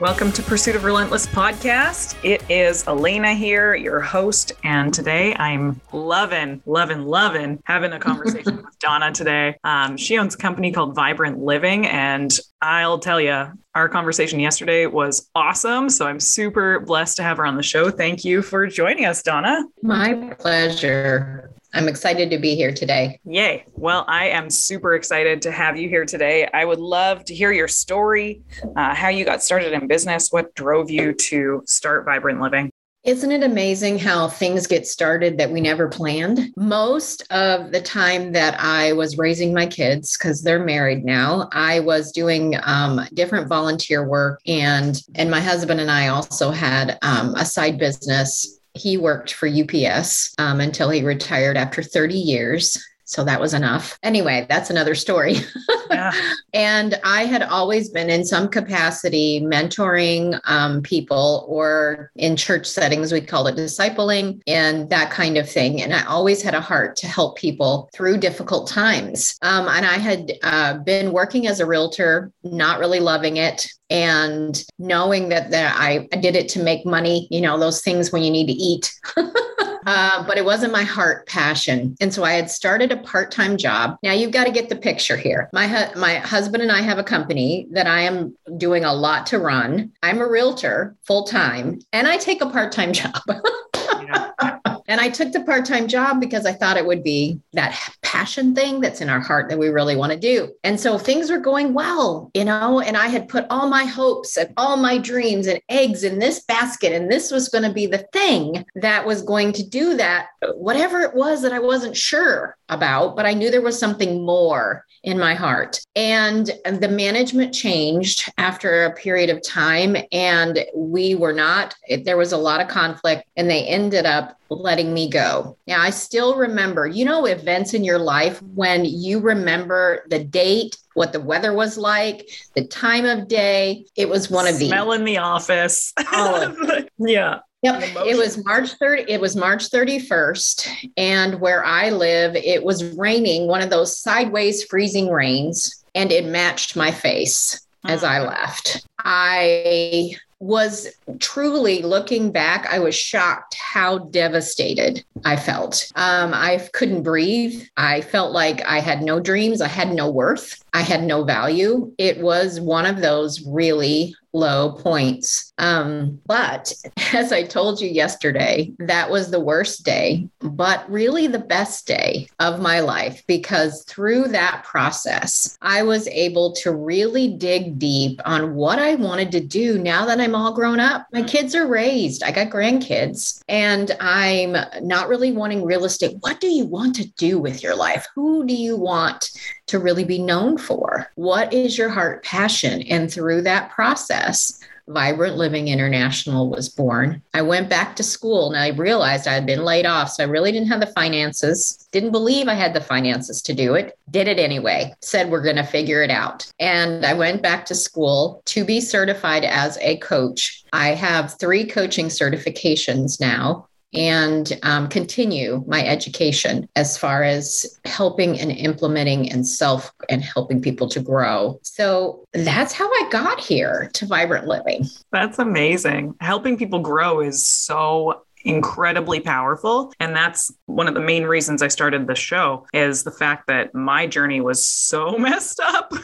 Welcome to Pursuit of Relentless podcast. It is Elena here, your host, and today I'm loving, loving, loving having a conversation with Donna today. Um, she owns a company called Vibrant Living, and I'll tell you, our conversation yesterday was awesome. So I'm super blessed to have her on the show. Thank you for joining us, Donna. My pleasure. I'm excited to be here today. Yay. Well, I am super excited to have you here today. I would love to hear your story, uh, how you got started in business, what drove you to start Vibrant Living. Isn't it amazing how things get started that we never planned? Most of the time that I was raising my kids, because they're married now, I was doing um, different volunteer work, and and my husband and I also had um, a side business he worked for UPS um, until he retired after 30 years. So that was enough. Anyway, that's another story. Yeah. and I had always been in some capacity mentoring um, people or in church settings, we call it discipling and that kind of thing. And I always had a heart to help people through difficult times. Um, and I had uh, been working as a realtor, not really loving it and knowing that, that I, I did it to make money, you know, those things when you need to eat. Uh, but it wasn't my heart passion. And so I had started a part time job. Now you've got to get the picture here. My, hu- my husband and I have a company that I am doing a lot to run. I'm a realtor full time, and I take a part time job. And I took the part time job because I thought it would be that passion thing that's in our heart that we really want to do. And so things were going well, you know, and I had put all my hopes and all my dreams and eggs in this basket. And this was going to be the thing that was going to do that, whatever it was that I wasn't sure about, but I knew there was something more in my heart. And the management changed after a period of time, and we were not, there was a lot of conflict, and they ended up letting me go. Now, I still remember, you know, events in your life when you remember the date, what the weather was like, the time of day. It was one of these. Smell in the office. Oh. yeah. Yep. It was March 30. It was March 31st. And where I live, it was raining, one of those sideways freezing rains, and it matched my face as I mm. left. I was truly looking back, I was shocked how devastated I felt. Um, I couldn't breathe. I felt like I had no dreams. I had no worth. I had no value. It was one of those really low points. Um, but as I told you yesterday, that was the worst day, but really the best day of my life because through that process, I was able to really dig deep on what I wanted to do now that I'm all grown up. My kids are raised, I got grandkids, and I'm not really wanting real estate. What do you want to do with your life? Who do you want to really be known for? What is your heart passion? And through that process, Vibrant Living International was born. I went back to school and I realized I had been laid off. So I really didn't have the finances, didn't believe I had the finances to do it, did it anyway, said we're going to figure it out. And I went back to school to be certified as a coach. I have three coaching certifications now and um, continue my education as far as helping and implementing and self and helping people to grow. So that's how I got here to Vibrant Living. That's amazing. Helping people grow is so incredibly powerful. And that's one of the main reasons I started the show is the fact that my journey was so messed up.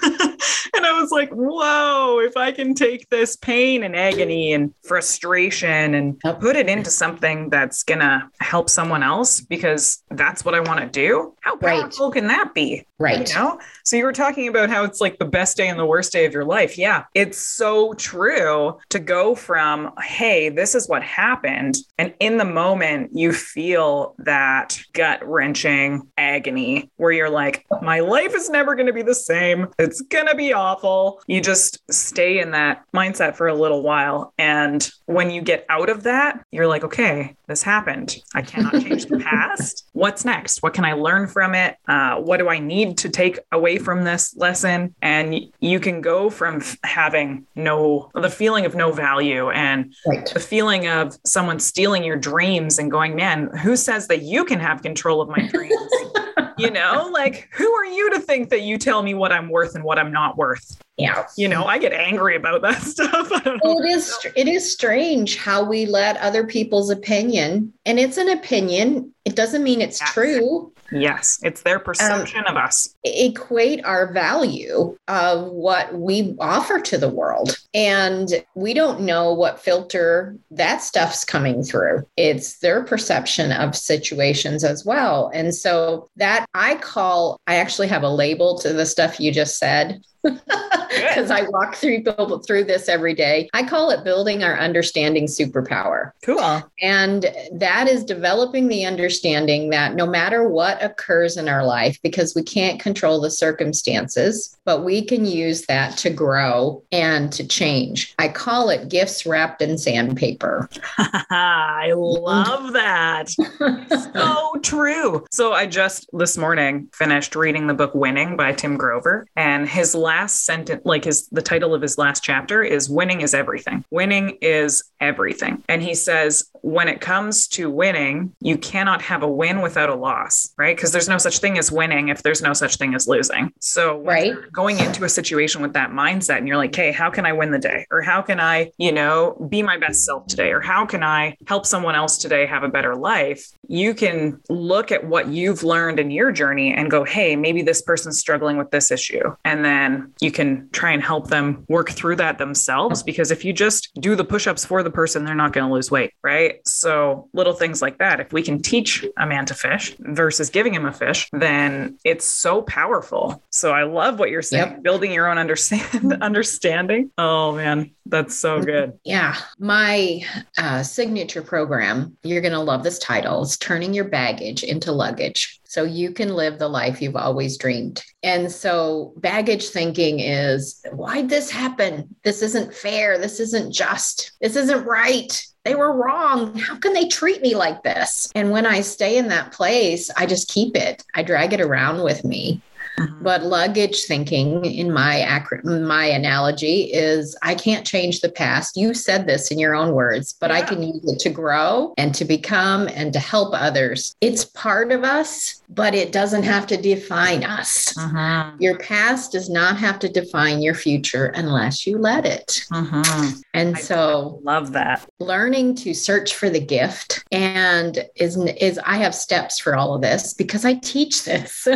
And I was like whoa if I can take this pain and agony and frustration and put it into something that's going to help someone else because that's what I want to do how powerful right. can that be? Right. you know? So you were talking about how it's like the best day and the worst day of your life. Yeah it's so true to go from hey this is what happened and in the moment, you feel that gut wrenching agony where you're like, my life is never going to be the same. It's going to be awful. You just stay in that mindset for a little while. And when you get out of that, you're like, okay, this happened. I cannot change the past. What's next? What can I learn from it? Uh, what do I need to take away from this lesson? And you can go from having no, the feeling of no value and right. the feeling of someone stealing your dreams and going, man, who says that you can have control of my dreams? you know, like who are you to think that you tell me what I'm worth and what I'm not worth? Yeah. You know, I get angry about that stuff. Well, it is it is strange how we let other people's opinion, and it's an opinion. It doesn't mean it's Yes. true. Yes, it's their perception of us. equate our value of what we offer to the world. And we don't know what filter that stuff's coming through. It's their perception of situations as well. And so that I call, I actually have a label to the stuff you just said. Because I walk through through this every day. I call it building our understanding superpower. Cool. And that is developing the understanding that no matter what occurs in our life, because we can't control the circumstances, but we can use that to grow and to change. I call it gifts wrapped in sandpaper. I love that. so true. So I just this morning finished reading the book Winning by Tim Grover and his last sentence like his the title of his last chapter is winning is everything. Winning is everything. And he says when it comes to winning, you cannot have a win without a loss, right? Because there's no such thing as winning if there's no such thing as losing. So Right. going into a situation with that mindset and you're like, "Hey, how can I win the day?" or "How can I, you know, be my best self today?" or "How can I help someone else today have a better life?" You can look at what you've learned in your journey and go, "Hey, maybe this person's struggling with this issue." And then you can try and help them work through that themselves because if you just do the push-ups for the person, they're not going to lose weight, right? So, little things like that. If we can teach a man to fish versus giving him a fish, then it's so powerful. So, I love what you're saying. Yep. Building your own understand understanding. Oh man, that's so good. Yeah. My uh, signature program, you're going to love this title, It's Turning Your Baggage into Luggage. So you can live the life you've always dreamed. And so baggage thinking is why'd this happen? This isn't fair. This isn't just. This isn't right. They were wrong. How can they treat me like this? And when I stay in that place, I just keep it. I drag it around with me. Mm-hmm. But luggage thinking, in my my analogy, is I can't change the past. You said this in your own words, but I can use it to grow and to become and to help others. It's part of us, but it doesn't have to define us. Mhm. Your past does not have to define your future unless you let it. Mhm. And I so Love that. learning to search for the gift and is is I have steps for all of this because I teach this.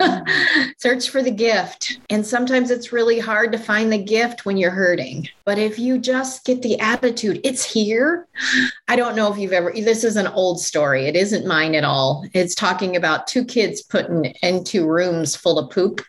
search for the gift. And sometimes it's really hard to find the gift when you're hurting. But if you just get the attitude, it's here. I don't know if you've ever this is an old story. It isn't mine at all. It's talking about two kids putting into rooms full of poop.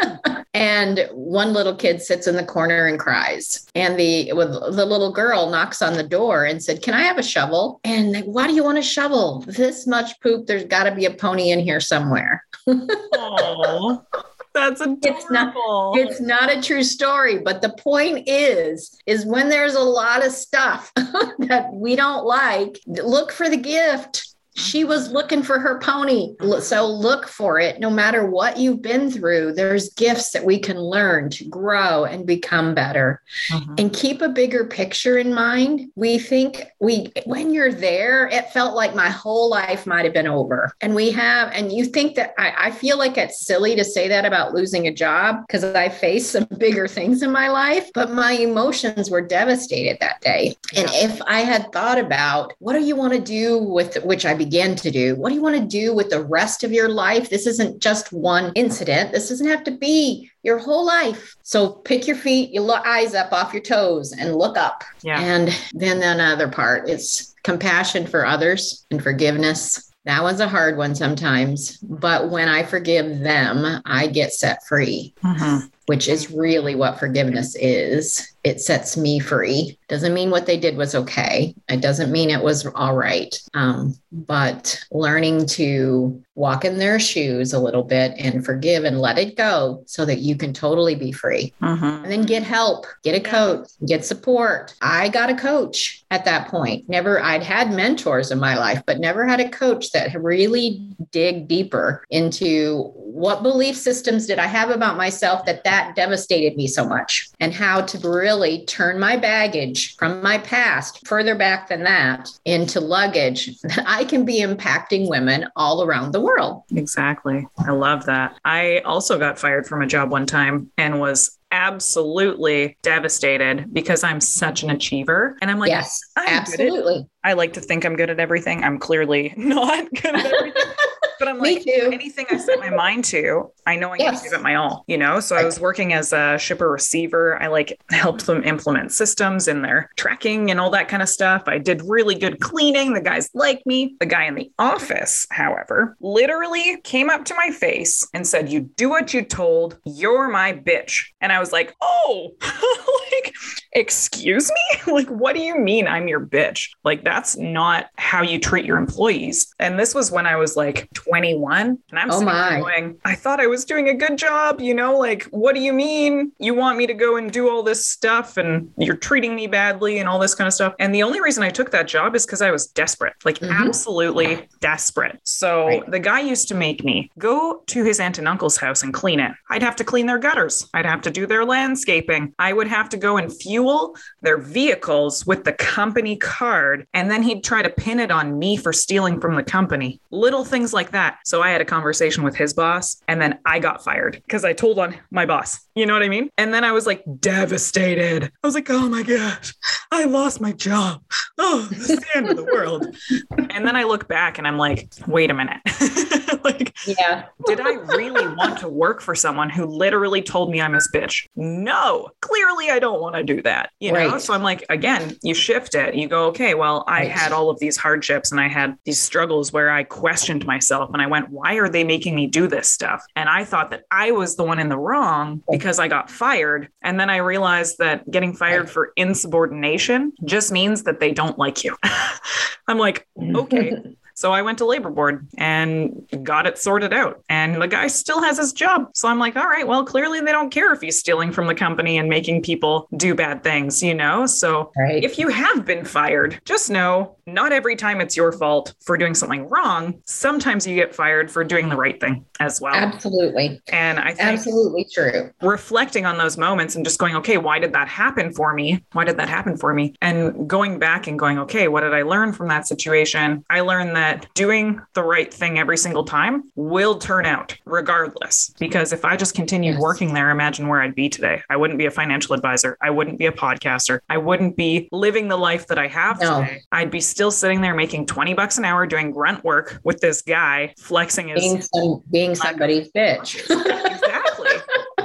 and one little kid sits in the corner and cries. And the with the little girl knocks on the door and said can i have a shovel? And why do you want a shovel? This much poop there's got to be a pony in here somewhere. Oh, that's adorable. It's not- it's not a true story but the point is is when there's a lot of stuff that we don't like look for the gift she was looking for her pony. So look for it. No matter what you've been through, there's gifts that we can learn to grow and become better. Mhm. and keep a bigger picture in mind. We think we, when you're there, it felt like my whole life might have been over. And we have, and you think that I, I feel like it's silly to say that about losing a job because I faced some bigger things in my life, but my emotions were devastated that day. And if I had thought about what do you want to do with, which I began to do, what do you want to do with the rest of your life? This isn't just one incident. This doesn't have to be your whole life. So pick your feet, your eyes up off your toes and look up. Yeah. And then another part is compassion for others and forgiveness. That was a hard one sometimes, but when I forgive them, I get set free, Mhm. Which is really what forgiveness is. It sets me free. Doesn't mean what they did was okay. It doesn't mean it was all right. Um, but learning to walk in their shoes a little bit and forgive and let it go so that you can totally be free Mhm. and then get help, get a coach, get support. I got a coach at that point. Never, I'd had mentors in my life, but never had a coach that really dig deeper into what belief systems did I have about myself that that devastated me so much and how to really turn my baggage from my past further back than that into luggage that I can be impacting women all around the world. Exactly. I love that. I also got fired from a job one time and was absolutely devastated because I'm such an achiever. And I'm like, yes, I'm absolutely. I like to think I'm good at everything. I'm clearly not good at everything. but I'm like, anything I set my mind to, I know I yes. to give it my all, you know? So right. I was working as a shipper receiver. I like helped them implement systems in their tracking and all that kind of stuff. I did really good cleaning. The guys like me. The guy in the office, however, literally came up to my face and said, You do what you told. You're my bitch. And I was like, Oh, like, excuse me? like, what do you mean I'm your bitch? Like, that's not how you treat your employees. And this was when I was like 21. And I'm oh my. going, I thought I was doing a good job. You know, like, what do you mean? You want me to go and do all this stuff and you're treating me badly and all this kind of stuff. And the only reason I took that job is because I was desperate, like, mm-hmm. absolutely desperate. So right. the guy used to make me go to his aunt and uncle's house and clean it. I'd have to clean their gutters, I'd have to do their landscaping, I would have to go and fuel their vehicles with the company card. And then he'd try to pin it on me for stealing from the company. Little things like that that. So I had a conversation with his boss and then I got fired because I told on my boss. You know what I mean? And then I was like devastated. I was like, oh my gosh, I lost my job. Oh, it's the end of the world. And then I look back and I'm like, wait a minute. like, yeah. did I really want to work for someone who literally told me I'm his bitch? No, clearly I don't want to do that. You know? So I'm like, again, you shift it. You go, okay, well, I right. had all of these hardships and I had these struggles where I questioned myself and I went, why are they making me do this stuff? And I thought that I was the one in the wrong because I got fired. And then I realized that getting fired for insubordination just means that they don't like you. I'm like, okay, So I went to labor board and got it sorted out. And the guy still has his job. So I'm like, all right, well, clearly they don't care if he's stealing from the company and making people do bad things, you know? So right. if you have been fired, just know not every time it's your fault for doing something wrong. Sometimes you get fired for doing the right thing as well. Absolutely. And I think absolutely true. Reflecting on those moments and just going, okay, why did that happen for me? Why did that happen for me? And going back and going, okay, what did I learn from that situation? I learned that doing the right thing every single time will turn out regardless. Because if I just continued yes. working there, imagine where I'd be today. I wouldn't be a financial advisor. I wouldn't be a podcaster. I wouldn't be living the life that I have no. today. I'd be still sitting there making 20 bucks an hour doing grunt work with this guy flexing his being, some, being somebody's bitch. exactly.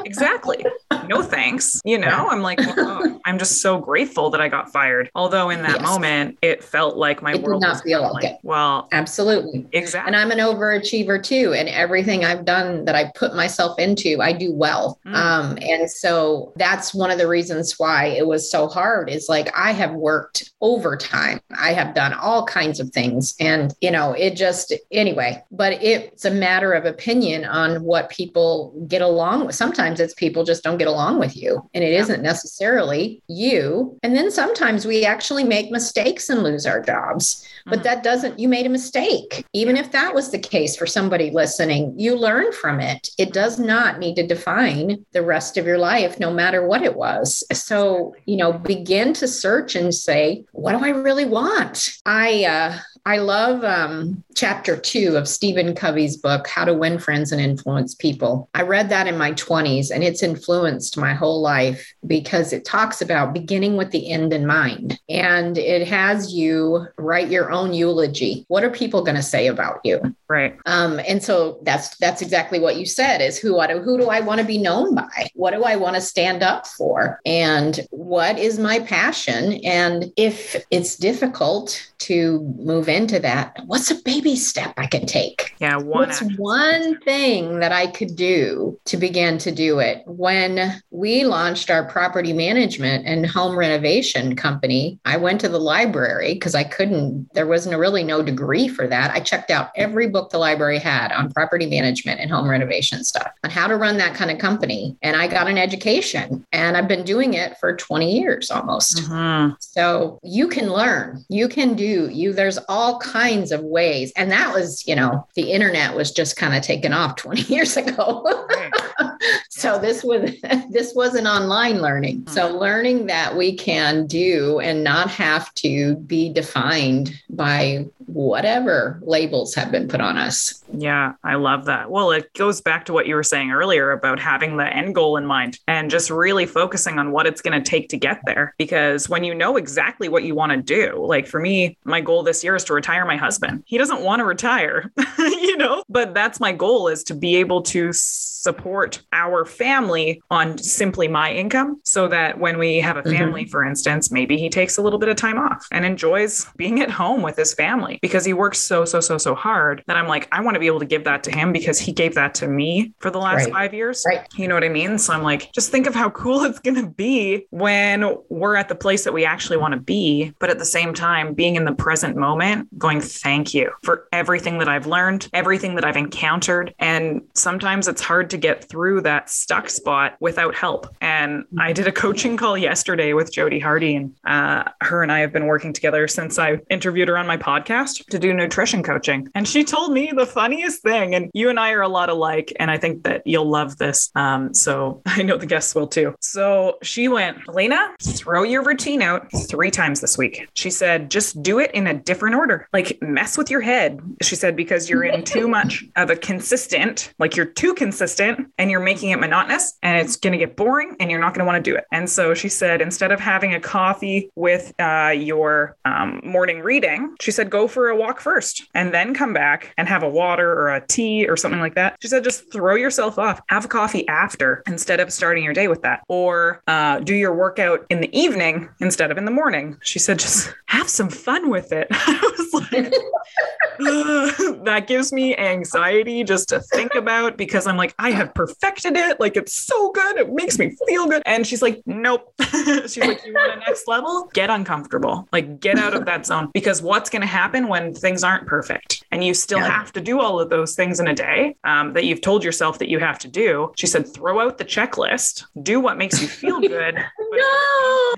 Exactly no thanks. You know, I'm like, I'm just so grateful that I got fired. Although in that yes. moment, it felt like my it world did not feel like, like it. Well, absolutely. Exactly. And I'm an overachiever too. And everything I've done that I put myself into, I do well. Mm. Um, and so that's one of the reasons why it was so hard is like I have worked overtime. I have done all kinds of things. And, you know, it just, anyway, but it's a matter of opinion on what people get along with. Sometimes it's people just don't get along along with you. And it yeah. not necessarily you. And then sometimes we actually make mistakes and lose our jobs. But mm-hmm. that doesn't, you made a mistake. Even if that was the case for somebody listening, you learn from it. It does not need to define the rest of your life, no matter what it was. So, you know, begin to search and say, what do I really want? I, uh, I love um, chapter two of Stephen Covey's book, How to Win Friends and Influence People. I read that in my 20s and it's influenced my whole life because it talks about beginning with the end in mind. And it has you write your own eulogy. What are people going to say about you? Right. Um, and so that's that's exactly what you said is who I, who do I want to be known by? What do I want to stand up for? And what is my passion? And if it's difficult to move into that, what's a baby step I can take? Yeah, one what's one thing that I could do to begin to do it? When we launched our property management and home renovation company, I went to the library because I couldn't, there wasn't really no degree for that. I checked out every book the library had on property management and home renovation stuff on how to run that kind of company. And I got an education and I've been doing it for 20 years almost. Mm-hmm. So you can learn, you can do, you, there's all kinds of ways. And that was, you know, the internet was just kind of taken off 20 years ago. so this was this was an online learning. So Mm-hmm. learning that we can do and not have to be defined by whatever labels have been put on us. Yeah, I love that. Well, it goes back to what you were saying earlier about having the end goal in mind and just really focusing on what it's going to take to get there. Because when you know exactly what you want to do, like for me, my goal this year is to retire my husband. He doesn't want to retire, you know, but that's my goal is to be able to support our family on simply my income so that when we have a mm-hmm. family, for instance, maybe he takes a little bit of time off and enjoys being at home with his family because he works so, so, so, so hard that I'm like, I want to be able to give that to him because he gave that to me for the last Right. five years. Right. You know what I mean? So I'm like, just think of how cool it's going to be when we're at the place that we actually want to be. But at the same time, being in the present moment, going, thank you for everything that I've learned, everything that I've encountered. And sometimes it's hard to get through that stuck spot without help. And I did a coaching call yesterday with Jody Hardy, and uh, her and I have been working together since I interviewed her on my podcast to do nutrition coaching. And she told me the funniest thing, and you and I are a lot alike, and I think that you'll love this. Um, so I know the guests will too. So she went, Elena, throw your routine out three times this week. She said, just do it in a different order. Like mess with your head. She said, because you're in too much of a consistent, like you're too consistent and you're making it monotonous and it's going to get boring and you're not going to want to do it. And so she said, instead of having a coffee with uh, your um, morning reading, she said, go for a walk first and then come back and have a water or a tea or something like that. She said, just throw yourself off, have a coffee after instead of starting your day with that, or uh, do your workout in the evening instead of in the morning. She said, just have some fun with it. Was like, that gives me anxiety just to think about because I'm like, I have perfected it. Like, it's so good. It makes me feel good. And she's like, nope. she's like, you want a next level? Get uncomfortable. Like, get out of that zone because what's going to happen when things aren't perfect and you still Yeah. have to do all of those things in a day um, that you've told yourself that you have to do? She said, throw out the checklist, do what makes you feel good. No.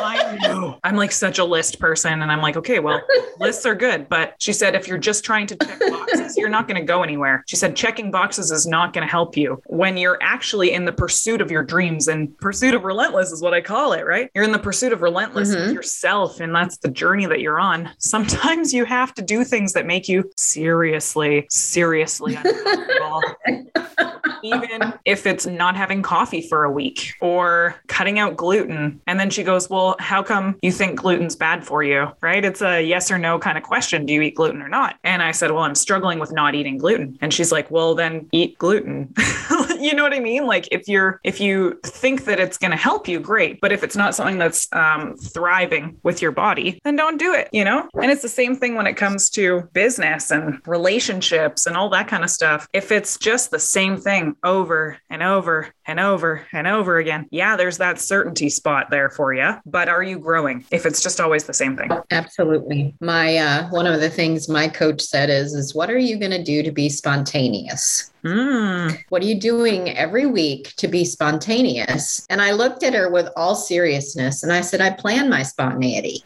I know. I'm like such a list person. And I'm like, okay, well, lists are good. But she said, if you're just trying to check boxes, you're not going to go anywhere. She said, checking boxes is not going to help you when you're actually in the pursuit of your dreams and pursuit of relentless is what I call it, right? You're in the pursuit of relentless with Mhm. yourself. And that's the journey that you're on. Sometimes you have to do things that make you seriously, seriously uncomfortable even if it's not having coffee for a week or cutting out gluten. And then she goes, Well, how come you think gluten's bad for you? Right? It's a yes or no kind of question. Do you eat gluten or not? And I said, Well, I'm struggling with not eating gluten. And she's like, Well, then eat gluten. you know what I mean? Like if you're if you think that it's gonna help you, great. But if it's not something that's um, thriving with your body, then don't do it, you know? And it's the same thing when it comes to business and relationships and all that kind of stuff. If it's just the same thing over and over and over and over again, yeah, there's that certainty spot there for you. But are you growing if it's just always the same thing? Absolutely. My uh, one of the things my coach said is is what are you going to do to be spontaneous? Mm, What are you doing every week to be spontaneous? And I looked at her with all seriousness and I said, I plan my spontaneity.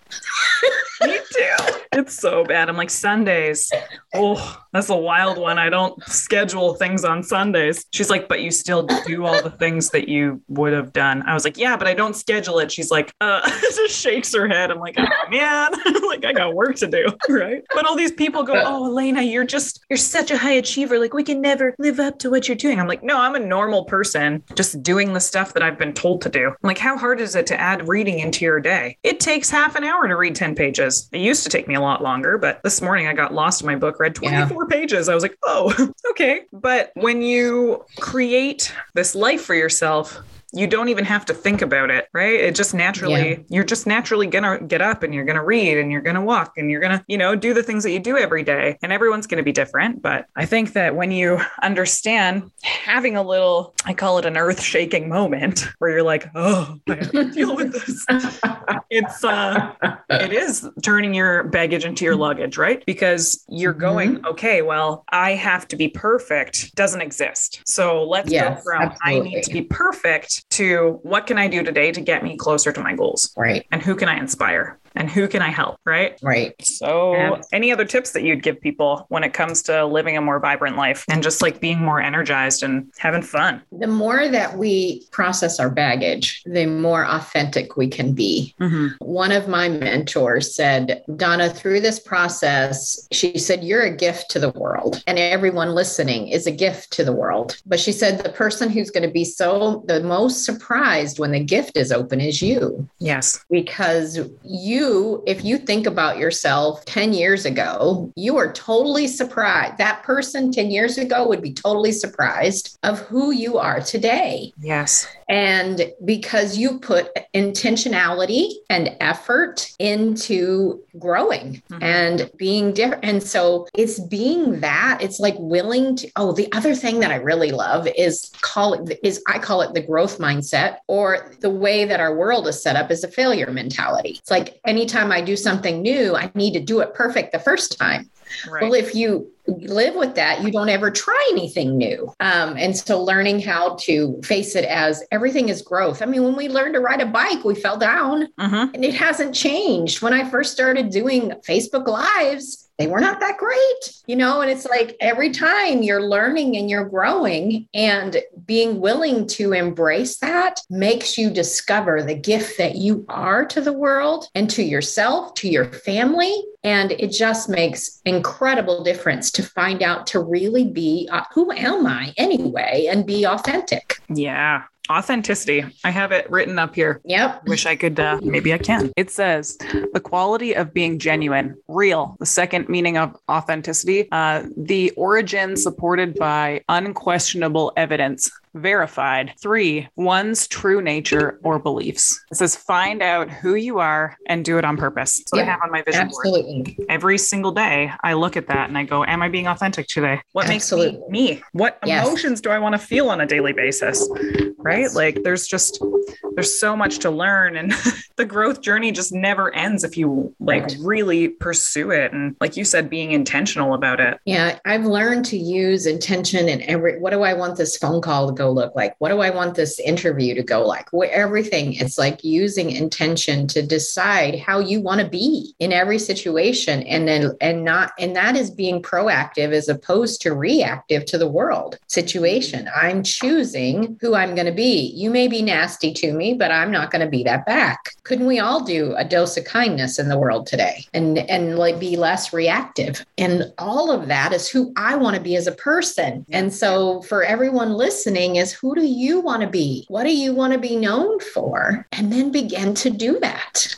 me too. It's so bad. I'm like Sundays. Oh, that's a wild one. I don't schedule things on Sundays. She's like, but you still do all the things that you would have done. I was like, yeah, but I don't schedule it. She's like, uh, just shakes her head. I'm like, oh man, like I got work to do, right? But all these people go, oh, Elena, you're just, you're such a high achiever. Like we can never live up to what you're doing. I'm like, no, I'm a normal person, just doing the stuff that I've been told to do. I'm like, how hard is it to add reading into your day? It takes half an hour to read 10 pages. It used to take me a lot longer, but this morning I got lost in my book, read Yeah. 24 pages. I was like, oh, okay. But when you create this life for yourself, you don't even have to think about it, right? It just naturally, Yeah. you're just naturally gonna get up and you're gonna read and you're gonna walk and you're gonna, you know, do the things that you do every day. And everyone's gonna be different. But I think that when you understand having a little, I call it an earth shaking moment where you're like, oh, I have to deal with this. It's, uh, it is turning your baggage into your luggage, right? Because you're Mhm. going, okay, well, I have to be perfect doesn't exist. So let's go Yes, from I need to be perfect to what can I do today to get me closer to my goals? Right. And who can I inspire? And who can I help? Right. Right. So, Yeah. any other tips that you'd give people when it comes to living a more vibrant life and just like being more energized and having fun? The more that we process our baggage, the more authentic we can be. Mm-hmm. One of my mentors said, Donna, through this process, she said, You're a gift to the world, and everyone listening is a gift to the world. But she said, The person who's going to be so the most surprised when the gift is open is you. Yes. Because you, if you think about yourself 10 years ago, you are totally surprised. That person 10 years ago would be totally surprised of who you are today. Yes. And because you put intentionality and effort into growing Mhm. and being different. And so it's being that, it's like willing to. Oh, the other thing that I really love is call it, is I call it the growth mindset or the way that our world is set up is a failure mentality. It's like anytime I do something new, I need to do it perfect the first time. Right. Well, if you live with that, you don't ever try anything new. Um, and so learning how to face it as everything is growth. I mean, when we learned to ride a bike, we fell down Mhm. and it hasn't changed. When I first started doing Facebook Lives, they were not that great, you know, and it's like every time you're learning and you're growing and being willing to embrace that makes you discover the gift that you are to the world and to yourself, to your family. And it just makes incredible difference to find out to really be uh, who am I anyway and be authentic. Yeah. Authenticity. I have it written up here. Yep. Wish I could, uh, maybe I can. It says the quality of being genuine, real. The second meaning of authenticity, uh, the origin supported by unquestionable evidence, verified. Three, one's true nature or beliefs. It says find out who you are and do it on purpose. So I Yeah, have on my vision board. Absolutely. Every single day, I look at that and I go, Am I being authentic today? What Absolutely. makes me me? What Yes. emotions do I want to feel on a daily basis? Right? Like there's just there's so much to learn and the growth journey just never ends if you like Right. really pursue it and like you said being intentional about it. Yeah, I've learned to use intention and every what do I want this phone call to go look like? What do I want this interview to go like? Wh- Everything. It's like using intention to decide how you want to be in every situation and then and not and that is being proactive as opposed to reactive to the world situation. I'm choosing who I'm going to be. You may be nasty to me, but I'm not going to be that back. Couldn't we all do a dose of kindness in the world today and and like be less reactive? And all of that is who I want to be as a person. And so for everyone listening is who do you want to be? What do you want to be known for? And then begin to do that.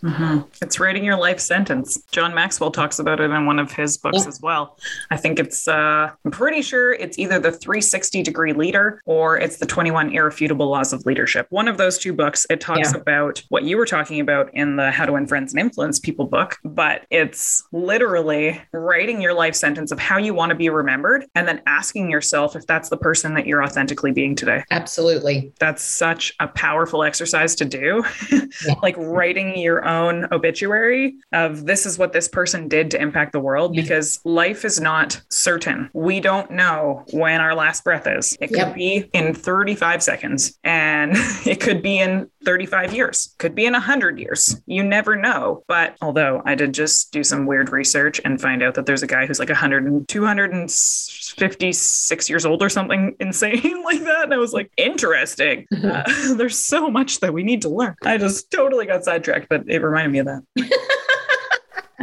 It's writing your life sentence. John Maxwell talks about it in one of his books Yeah. as well. I think it's, uh, I'm pretty sure it's either the 360 degree leader or it's the 21 irrefutable laws of leadership. One of those two books, it talks Yeah. about what you were talking about in the How to Win Friends and Influence People book, but it's literally writing your life sentence of how you want to be remembered and then asking yourself if that's the person that you're authentically being today Absolutely. that's such a powerful exercise to do. Yeah. like writing your own obituary of this is what this person did to impact the world Yeah. because life is not certain. We don't know when our last breath is. It could Yep. be in 35 seconds and it could be in 35 years, could be in 100 years. You never know. But although I did just do some weird research and find out that there's a guy who's like 100 and 256 years old or something insane like that. And I was like, interesting. Uh, there's so much that we need to learn. I just totally got sidetracked, but it reminded me of that.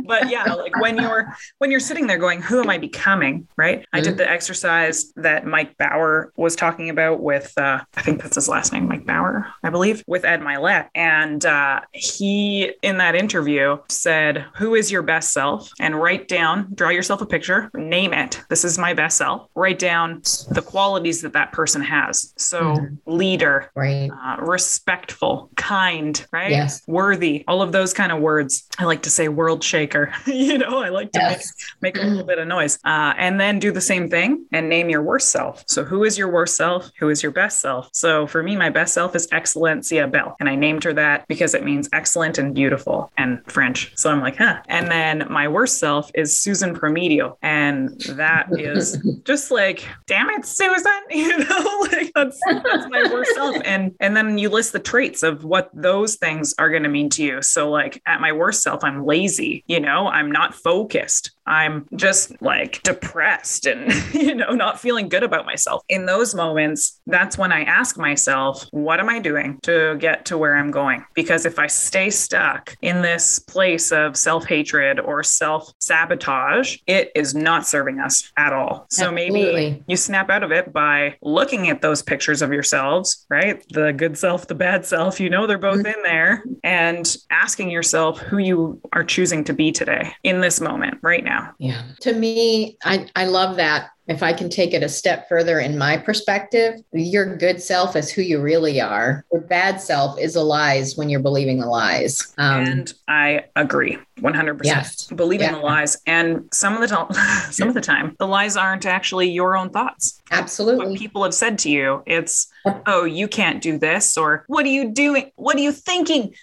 But yeah, like when you're when you're sitting there going, "Who am I becoming?" Right? I did the exercise that Mike Bauer was talking about with, uh, I think that's his last name, Mike Bauer, I believe, with Ed Mylett, and uh, he in that interview said, "Who is your best self?" and write down, draw yourself a picture, name it. This is my best self. Write down the qualities that that person has. So Mhm. leader, Right. uh, respectful, kind, right? Yes. Worthy, all of those kind of words. I like to say world shaker. you know, I like to yes. make, make a little bit of noise. Uh, and then do the same thing and name your worst self. So, who is your worst self? Who is your best self? So, for me, my best self is Excellencia Bell. And I named her that because it means excellent and beautiful and French. So, I'm like, huh. And then my worst self is Susan Promedio. And that is just like, damn it, Susan. You know, like that's, that's my worst self. And, and then you list the traits of what those things are going to mean to you. So, like, at my worst self, I'm lazy, you know, I'm not focused. I'm just like depressed and, you know, not feeling good about myself. In those moments, that's when I ask myself, what am I doing to get to where I'm going? Because if I stay stuck in this place of self hatred or self sabotage, it is not serving us at all. So Absolutely. maybe you snap out of it by looking at those pictures of yourselves, right? The good self, the bad self, you know, they're both mm-hmm. in there, and asking yourself who you are choosing to be today in this moment right now. Yeah. To me, I, I love that if I can take it a step further in my perspective, your good self is who you really are. Your bad self is a lies when you're believing the lies. Um, and I agree 100%. Yes. Believing yeah. the lies. And some of the time, some of the time, the lies aren't actually your own thoughts. Absolutely. What people have said to you, it's, oh, you can't do this, or what are you doing? What are you thinking?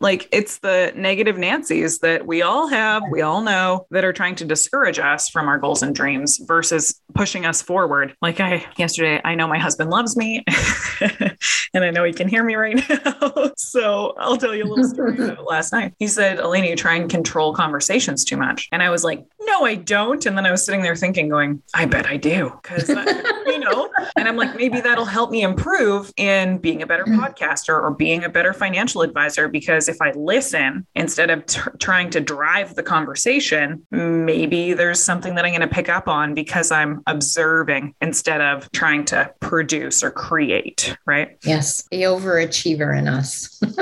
Like it's the negative Nancy's that we all have, we all know that are trying to discourage us from our goals and dreams versus pushing us forward. Like I yesterday, I know my husband loves me and I know he can hear me right now. so I'll tell you a little story about last night. He said, Elena, you try and control conversations too much. And I was like, no, I don't. And then I was sitting there thinking, going, I bet I do. Cause, you know, and I'm like, maybe that'll help me improve in being a better mm. podcaster or being a better financial advisor. Because if I listen instead of t- trying to drive the conversation, maybe there's something that I'm going to pick up on because I'm observing instead of trying to produce or create. Right. Yes. The overachiever in us.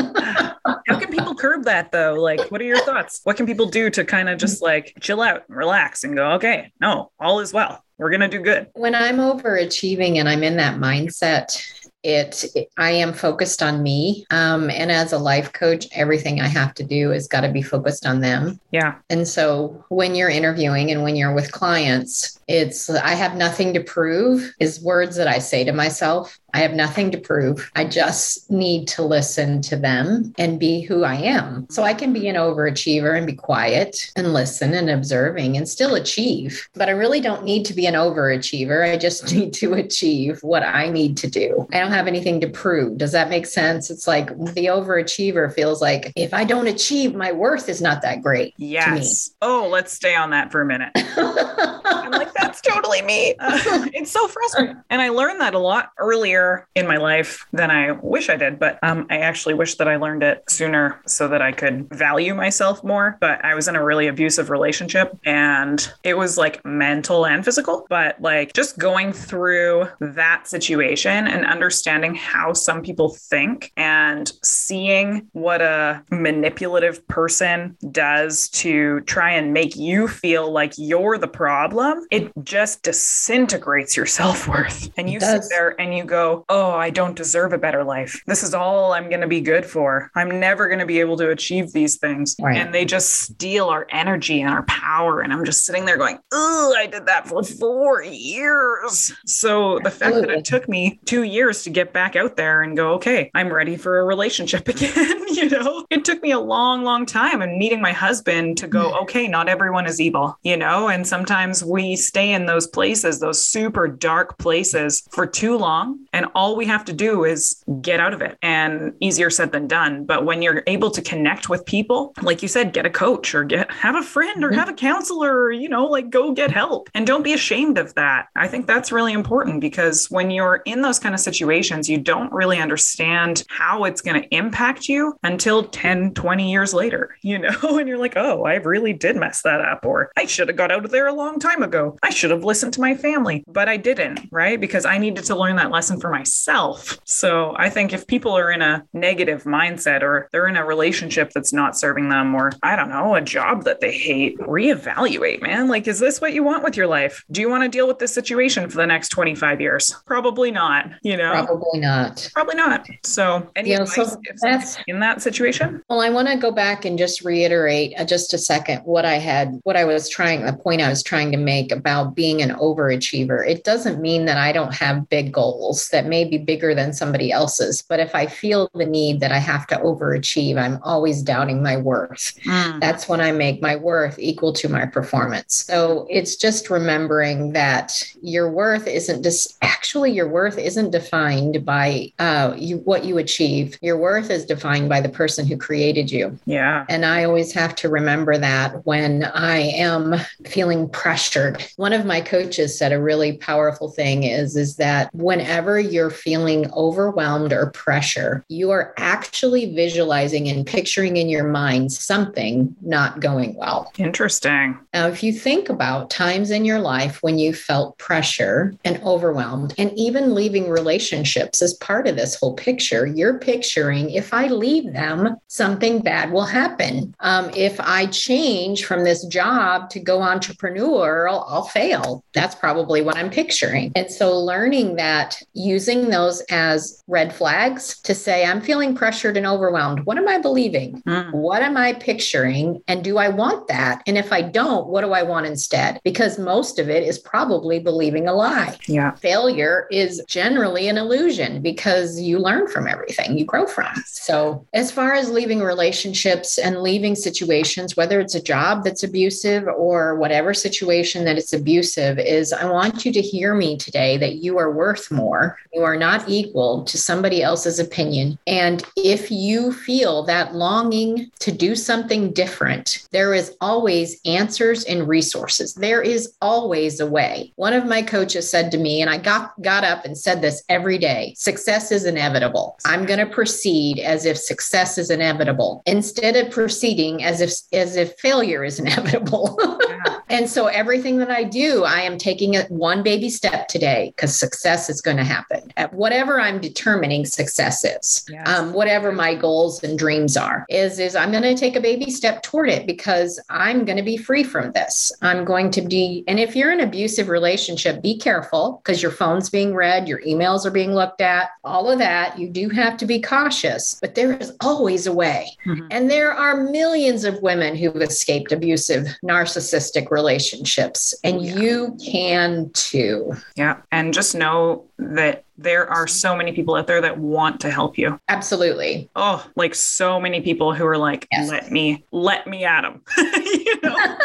How can people curb that though? Like, what are your thoughts? What can people do to kind of just like chill out, and relax, and go, okay, no, all is well. We're going to do good. When I'm overachieving and I'm in that mindset, it, it, i am focused on me um, and as a life coach everything i have to do is got to be focused on them. Yeah. And so when you're interviewing and when you're with clients it's i have nothing to prove is words that i say to myself I have nothing to prove. I just need to listen to them and be who I am. So I can be an overachiever and be quiet and listen and observing and still achieve. But I really don't need to be an overachiever. I just need to achieve what I need to do. I don't have anything to prove. Does that make sense? It's like the overachiever feels like if I don't achieve, my worth is not that great. Yes. Oh, let's stay on that for a minute. I'm like, that's totally me. Uh, it's so frustrating. And I learned that a lot earlier in my life than I wish I did, but um, I actually wish that I learned it sooner so that I could value myself more. But I was in a really abusive relationship and it was like mental and physical, but like just going through that situation and understanding how some people think and seeing what a manipulative person does to try and make you feel like you're the problem, it just disintegrates your self worth. And you sit there and you go, oh, I don't deserve a better life. This is all I'm going to be good for. I'm never going to be able to achieve these things. Right. And they just steal our energy and our power. And I'm just sitting there going, oh, I did that for four years. So the fact that it took me two years to get back out there and go, okay, I'm ready for a relationship again, you know, it took me a long, long time and meeting my husband to go, mm. okay, not everyone is evil, you know, and sometimes we stay in those places, those super dark places for too long. And and all we have to do is get out of it and easier said than done. But when you're able to connect with people, like you said, get a coach or get have a friend or mm-hmm. have a counselor, or, you know, like go get help and don't be ashamed of that. I think that's really important because when you're in those kind of situations, you don't really understand how it's going to impact you until 10, 20 years later, you know, and you're like, oh, I really did mess that up. Or I should have got out of there a long time ago. I should have listened to my family, but I didn't, right? Because I needed to learn that lesson from myself. So I think if people are in a negative mindset or they're in a relationship that's not serving them, or I don't know, a job that they hate, reevaluate, man. Like, is this what you want with your life? Do you want to deal with this situation for the next 25 years? Probably not, you know? Probably not. Probably not. So, any Yeah, advice so that's- in that situation? Well, I want to go back and just reiterate uh, just a second what I had, what I was trying, the point I was trying to make about being an overachiever. It doesn't mean that I don't have big goals that may be bigger than somebody else's, but if I feel the need that I have to overachieve, I'm always doubting my worth. Mm. That's when I make my worth equal to my performance. So it's just remembering that your worth isn't just actually your worth isn't defined by uh, you what you achieve. Your worth is defined by the person who created you. Yeah. And I always have to remember that when I am feeling pressured. One of my coaches said a really powerful thing is, is that whenever you're feeling overwhelmed or pressure, you are actually visualizing and picturing in your mind something not going well. Interesting. Now, if you think about times in your life when you felt pressure and overwhelmed, and even leaving relationships as part of this whole picture, you're picturing if I leave them, something bad will happen. Um, if I change from this job to go entrepreneur, I'll, I'll fail. That's probably what I'm picturing. And so, learning that, using those as red flags to say, I'm feeling pressured and overwhelmed. What am I believing? Mm. What am I picturing? And do I want that? And if I don't, what do I want instead? Because most of it is probably believing a lie. Yeah. Failure is generally an illusion because you learn from everything you grow from. So, as far as leaving relationships and leaving situations, whether it's a job that's abusive or whatever situation that it's abusive, is I want you to hear me today that you are worth more. You are not equal to somebody else's opinion. And if you feel that longing to do something different, there is always answers and resources. There is always a way. One of my coaches said to me, and I got, got up and said this every day success is inevitable. I'm going to proceed as if success is inevitable instead of proceeding as if as if failure is inevitable. Yeah. And so everything that I do, I am taking it one baby step today because success is going to happen at whatever I'm determining success is. Yes. Um, whatever my goals and dreams are, is is I'm going to take a baby step toward it because I'm going to be free from this. I'm going to be, and if you're in an abusive relationship, be careful because your phone's being read, your emails are being looked at, all of that. You do have to be cautious, but there is always a way. Mhm. And there are millions of women who've escaped abusive, narcissistic relationships, and Yeah. you can too. Yeah. And just know that there are so many people out there that want to help you. Absolutely. Oh, like so many people who are like, Yes. let me, let me at him. you know,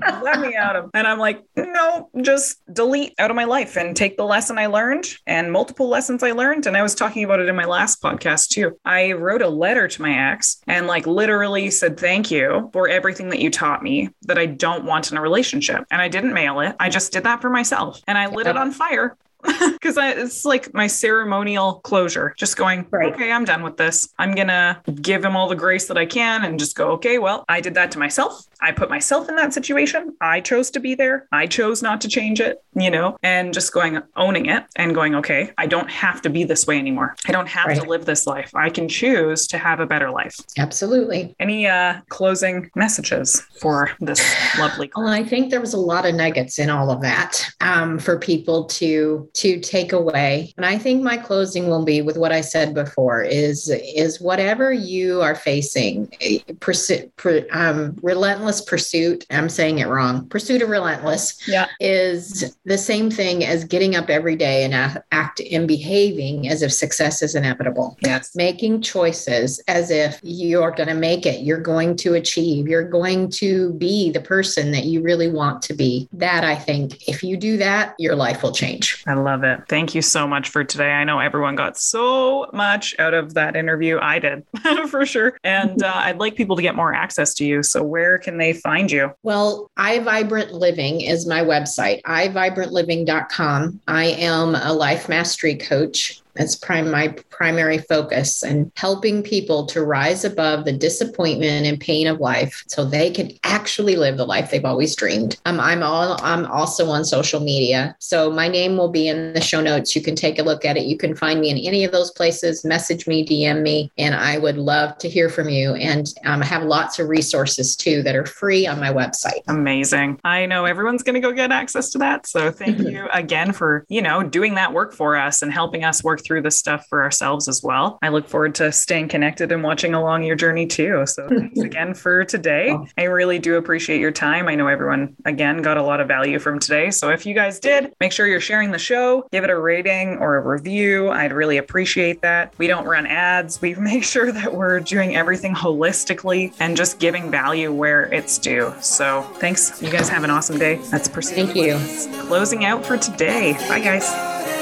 let me at him. And I'm like, no, just delete out of my life and take the lesson I learned and multiple lessons I learned. And I was talking about it in my last podcast too. I wrote a letter to my ex and like literally said, thank you for everything that you taught me that I don't want in a relationship. And I didn't mail it. I just did that for myself and I lit it on fire because it's like my ceremonial closure just going Right. okay i'm done with this. I'm gonna give him all the grace that i can and just go okay well i did that to myself. I put myself in that situation. I chose to be there. I chose not to change it you know? And just going owning it and going okay i don't have to be this way anymore. I don't have to live this life. I can choose to have a better life. Absolutely. any uh closing messages for this lovely Well, I think there was a lot of nuggets in all of that um, for people to to take away. And I think my closing will be with what I said before: is is whatever you are facing, eh, pursuit, um, relentless pursuit. I'm saying it wrong. Pursuit of relentless yeah is the same thing as getting up every day and act and behaving as if success is inevitable yes making choices as if you're going to make it, you're going to achieve, you're going to be the person that you really want to be. That I think, if you do that, your life will change. I love it. Thank you so much for today. I know everyone got so much out of that interview. I did for sure. And uh, I'd like people to get more access to you. So, where can they find you? Well, iVibrant Living is my website, iVibrantLiving.com. I am a life mastery coach. That's prime, my primary focus and helping people to rise above the disappointment and pain of life so they can actually live the life they've always dreamed. Um, I'm all I'm also on social media. So my name will be in the show notes. You can take a look at it. You can find me in any of those places, message me, DM me, and I would love to hear from you. And um, I have lots of resources too that are free on my website. Amazing. I know everyone's going to go get access to that. So, thank you again for, you know, doing that work for us and helping us work through this stuff for ourselves as well. I look forward to staying connected and watching along your journey too. So thanks again for today. I really do appreciate your time. I know everyone again got a lot of value from today. So if you guys did, make sure you're sharing the show, give it a rating or a review. I'd really appreciate that. We don't run ads. We make sure that we're doing everything holistically and just giving value where it's due. So thanks. You guys have an awesome day. That's. Thank you. Closing out for today. Bye guys.